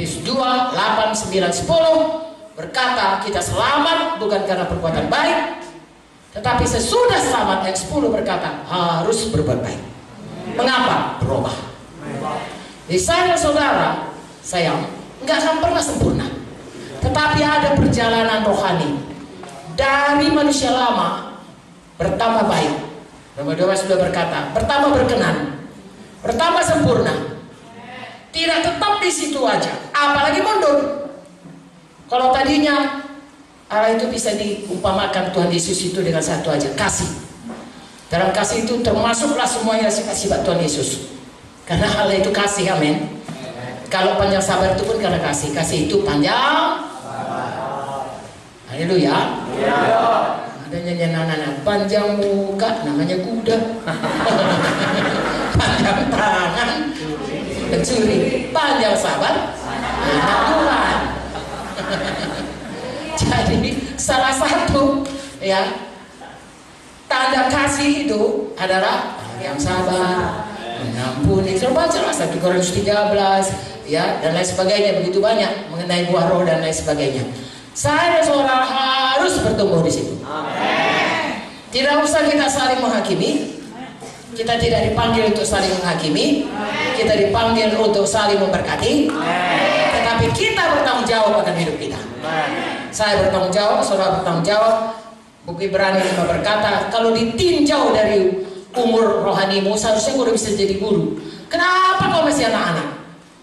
Efesus 2, 8, 9, 10 berkata kita selamat bukan karena perbuatan baik tetapi sesudah selamat ayat 10 berkata harus berbuat baik. Mengapa? Berubah. Di saya saudara, sayang, nggak akan pernah sempurna. Tetapi ada perjalanan rohani dari manusia lama bertambah baik. Roma 2 sudah berkata, bertambah berkenan, bertambah sempurna, tidak tetap di situ aja, apalagi mundur. Kalau tadinya Allah itu bisa diumpamakan Tuhan Yesus itu dengan satu aja, kasih. Dalam kasih itu termasuklah semua yang kasih Tuhan Yesus. Karena Allah itu kasih, amin. Kalau panjang sabar itu pun karena kasih. Kasih itu panjang. Haleluya. Ada nyanyian anak-anak panjang muka namanya kuda. panjang tangan pencuri panjang sabar Tuhan jadi salah satu ya tanda kasih itu adalah yang sabar mengampuni. Coba baca 1 Korintus 13 ya dan lain sebagainya. Begitu banyak mengenai buah roh dan lain sebagainya. Saya dan saudara harus bertumbuh di situ. Amen. tidak usah kita saling menghakimi. Kita tidak dipanggil untuk saling menghakimi, kita dipanggil untuk saling memberkati, kita bertanggung jawab akan hidup kita. Saya bertanggung jawab, saudara bertanggung jawab. Buku Ibrani lima berkata, kalau ditinjau dari umur rohanimu, seharusnya kau udah bisa jadi guru. Kenapa kau masih anak-anak?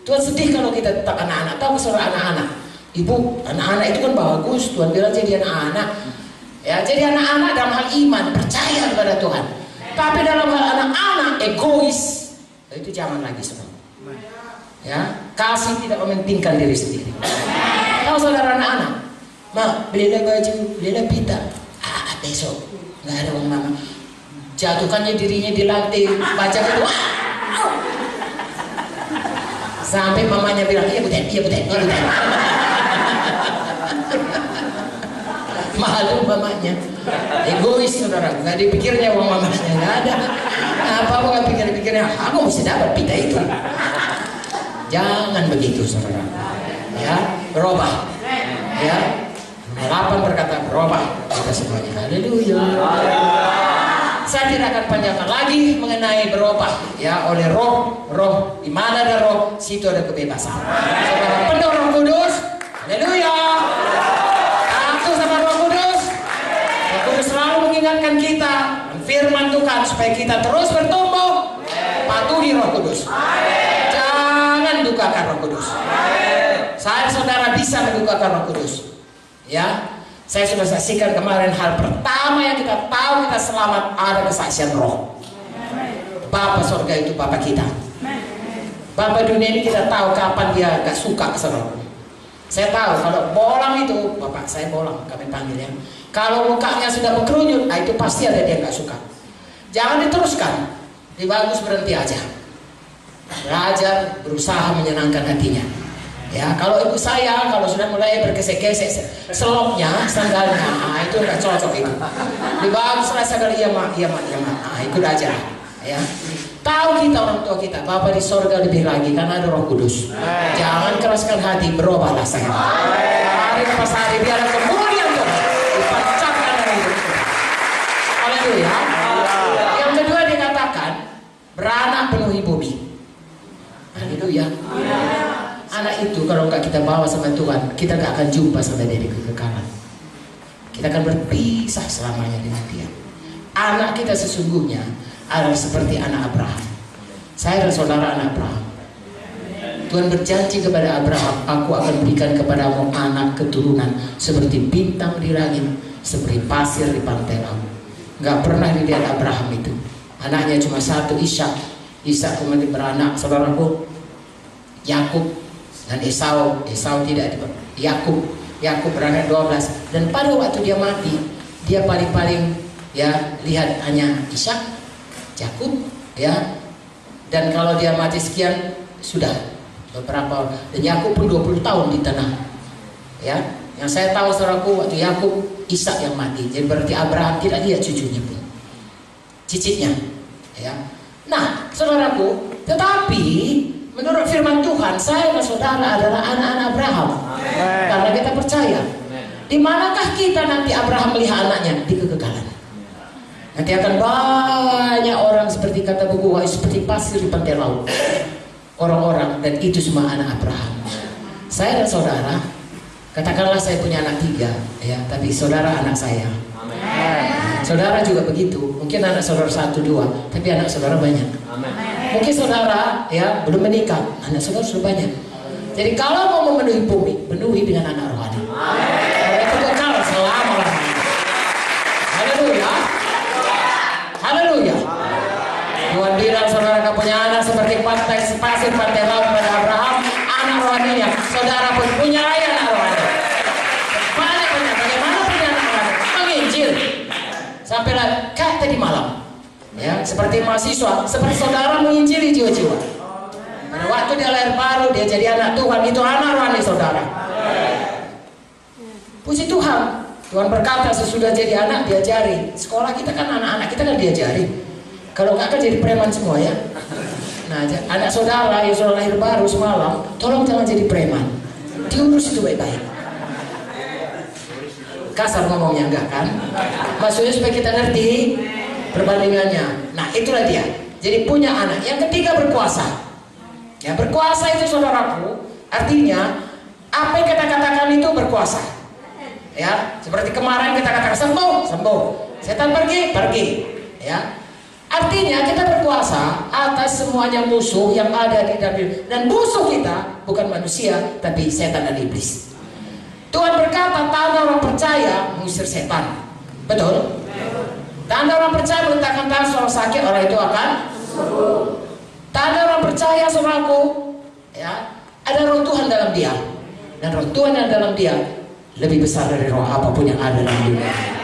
Tuhan sedih kalau kita tetap anak-anak. Tahu saudara anak-anak? Ibu, anak-anak itu kan bagus. Tuhan bilang jadi anak-anak. Ya, jadi anak-anak dalam hal iman, percaya kepada Tuhan. Tapi dalam hal anak-anak egois, itu jangan lagi semua. Ya, kasih tidak mementingkan diri sendiri. Kalau saudara anak-anak, ma belilah baju, belilah pita. Ah, besok nggak ada uang mama. Jatuhkannya dirinya di lantai, baca itu. Sampai mamanya bilang, iya buten, iya buten, iya buten. Malu mamanya. Egois saudara, nggak dipikirnya uang mamanya nggak ada. Apa mau nggak pikir-pikirnya, aku mesti dapat pita itu. Jangan begitu saudara. Ya, berubah. Ya, delapan berkata berubah kita semuanya. Haleluya. Saya tidak akan panjangkan lagi mengenai berubah ya oleh roh, roh di mana ada roh, situ ada kebebasan. Saudara penuh Roh Kudus. Haleluya. Aku sama Roh Kudus. Roh Kudus selalu mengingatkan kita firman Tuhan supaya kita terus bertumbuh. Patuhi Roh Kudus. Jangan dukakan Roh Kudus. Saya saudara bisa mendukakan Roh Kudus. Ya, saya sudah saksikan kemarin hal pertama yang kita tahu kita selamat ada kesaksian roh. Bapak surga itu Bapak kita. Bapak dunia ini kita tahu kapan dia gak suka sama Saya tahu kalau bolang itu, Bapak saya bolang kami panggil ya. Kalau mukanya sudah berkerunyut, nah itu pasti ada dia gak suka. Jangan diteruskan, lebih bagus berhenti aja. Belajar, berusaha menyenangkan hatinya. Ya, kalau ibu saya kalau sudah mulai bergesek-gesek selopnya, sandalnya, nah, itu nggak cocok itu. Di bagus rasa kali iya mak, iya mak, iya mak. Nah, ikut aja. Ya. Tahu kita orang tua kita, Bapak di sorga lebih lagi karena ada Roh Kudus. Jangan keraskan hati, berubahlah saya. Hari pas hari biar kemudian tuh dipecahkan dari hidup kita. Haleluya. Yang kedua dikatakan beranak penuhi bumi. Haleluya. Anak itu kalau nggak kita bawa sama Tuhan, kita nggak akan jumpa sama dia di kekekalan. Kita akan berpisah selamanya dengan dia. Anak kita sesungguhnya adalah seperti anak Abraham. Saya adalah saudara anak Abraham. Tuhan berjanji kepada Abraham, aku akan berikan kepadamu anak keturunan seperti bintang di langit, seperti pasir di pantai laut. Gak pernah dilihat Abraham itu. Anaknya cuma satu, Ishak. Ishak kemudian beranak, saudaraku, Yakub dan Esau. Esau tidak Yakub. Yakub beranak 12 dan pada waktu dia mati, dia paling-paling ya lihat hanya Ishak Jakub ya. Dan kalau dia mati sekian sudah beberapa dan Yakub pun 20 tahun di tanah ya. Yang saya tahu saudaraku waktu Yakub Ishak yang mati. Jadi berarti Abraham tidak lihat cucunya pun. Cicitnya ya. Nah saudaraku tetapi Menurut firman Tuhan, saya dan saudara adalah anak-anak Abraham. Karena kita percaya. Di manakah kita nanti Abraham melihat anaknya? Di kekekalan. Nanti akan banyak orang seperti kata buku Wahyu seperti pasir di pantai laut. Orang-orang dan itu semua anak Abraham. Saya dan saudara, katakanlah saya punya anak tiga, ya, tapi saudara anak saya. Saudara juga begitu. Mungkin anak saudara satu dua, tapi anak saudara banyak. Mungkin saudara ya belum menikah, anak saudara sudah banyak. Jadi kalau mau memenuhi bumi, penuhi dengan anak rohani. Karena itu kekal selama lamanya. Haleluya. Haleluya. Tuhan bilang saudara kau punya anak seperti pantai pasir pantai laut pada Abraham, anak rohaninya. Saudara pun punya ayah anak rohani. Banyak banyak. Bagaimana punya anak rohani? Menginjil. Sampai lah kayak tadi malam. Ya, seperti mahasiswa, seperti saudara menginjili jiwa-jiwa. Pada waktu dia lahir baru, dia jadi anak Tuhan, itu anak rohani saudara. Puji Tuhan. Tuhan berkata sesudah jadi anak diajari. Sekolah kita kan anak-anak kita kan diajari. Kalau nggak kan jadi preman semua ya. Nah, anak saudara yang sudah lahir baru semalam, tolong jangan jadi preman. Diurus itu baik-baik. Kasar ngomongnya enggak kan? Maksudnya supaya kita ngerti perbandingannya. Itulah dia. Jadi punya anak. Yang ketiga berkuasa. Ya, berkuasa itu saudaraku, artinya apa yang kita katakan itu berkuasa. Ya, seperti kemarin kita katakan sembuh, sembuh. Setan pergi, pergi. Ya. Artinya kita berkuasa atas semuanya musuh yang ada di dalam. Dan musuh kita bukan manusia, tapi setan dan iblis. Tuhan berkata, tanda orang percaya mengusir setan. Betul? Tanda orang percaya meletakkan tangan seorang sakit, orang itu akan Tanda orang percaya saudaraku, ya, ada roh Tuhan dalam dia. Dan roh Tuhan yang dalam dia lebih besar dari roh apa pun yang ada dalam dunia.